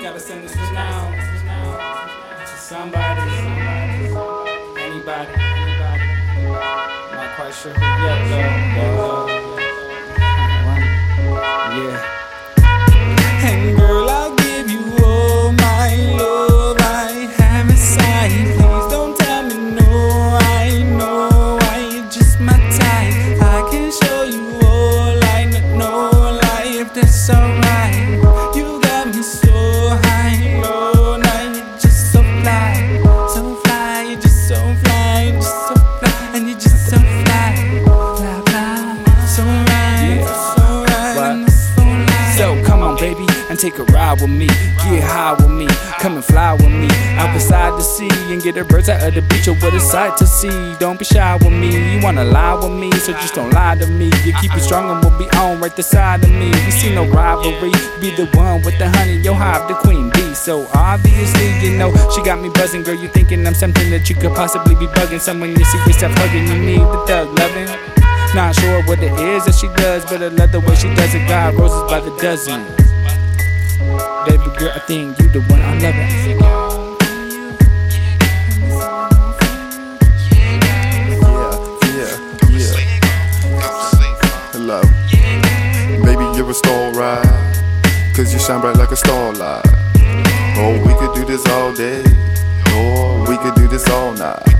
Gotta send this one to somebody, anybody, anybody. Not quite sure. Yeah. Take a ride with me. Get high with me, come and fly with me. Out beside the sea and get the birds out of the beach. Oh, what a sight to see. Don't be shy with me. You wanna lie with me, so just don't lie to me. You keep it strong and we'll be on right the side of me. We see no rivalry. Be the one with the honey, yo, hive the queen bee. So obviously, you know, she got me buzzing. Girl, you thinking I'm something that you could possibly be bugging. Someone you see yourself hugging, you need the thug loving. Not sure what it is that she does, but I love the way she does it. Got roses by the dozen. Baby girl, I think you the one I love. Yeah, yeah, yeah. Hello. Baby, you're a star ride. Cause you shine bright like a starlight. Oh, we could do this all day. Or we could do this all night.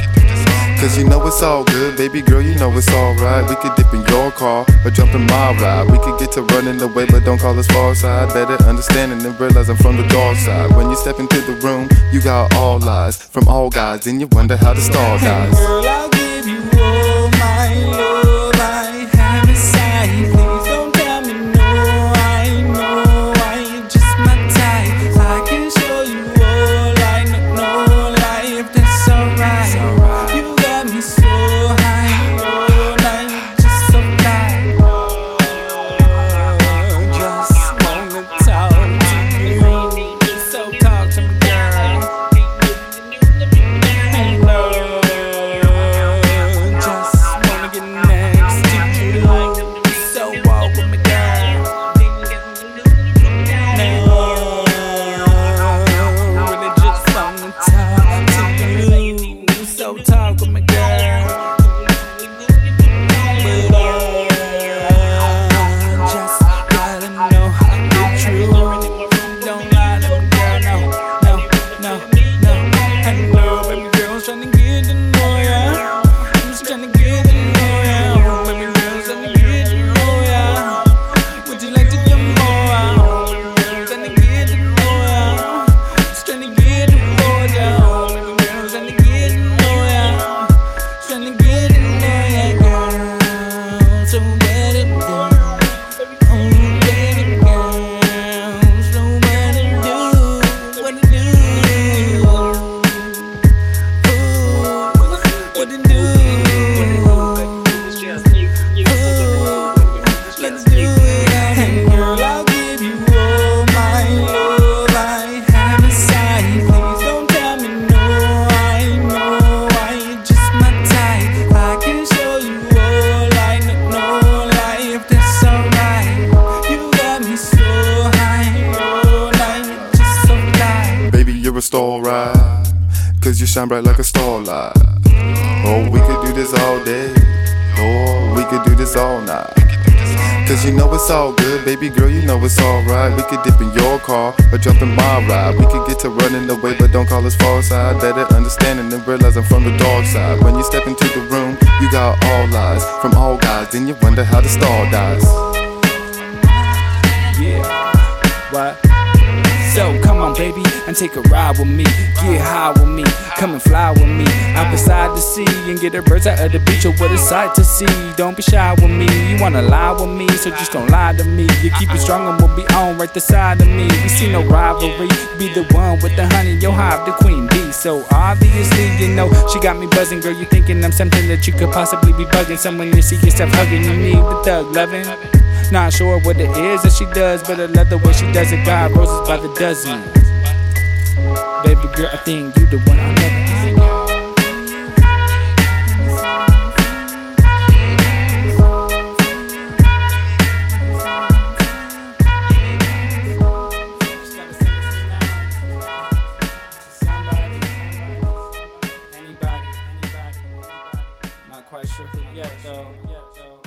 Cause you know it's all good, baby girl, you know it's alright. We could dip in your car or jump in my ride. We could get to running away, but don't call us far side. Better understanding and realize I'm from the dark side. When you step into the room, you got all eyes from all guys, and you wonder how the star dies. Star ride. Cause you shine bright like a starlight. Oh, we could do this all day. Oh, we could do this all night. Cause you know it's all good, baby girl, you know it's alright. We could dip in your car or jump in my ride. We could get to running away, but don't call us far side. Better understanding and realize I'm from the dark side. When you step into the room, you got all eyes from all guys. Then you wonder how the star dies. Yeah. What? So come on, baby, and take a ride with me. Get high with me, come and fly with me. Out beside the sea and get the birds out of the beach. Oh, what a sight to see. Don't be shy with me. You wanna lie with me, so just don't lie to me. You keep it strong and we'll be on right the side of me. We see no rivalry. Be the one with the honey, yo, hive the queen bee. So obviously, you know, she got me buzzing. Girl, you thinking I'm something that you could possibly be bugging. Someone you see yourself hugging. You need the thug loving. Not sure what it is that she does, but I love the way she does it. God, roses by the dozen. Baby girl, I think you the one I love. quite sure who yet, though.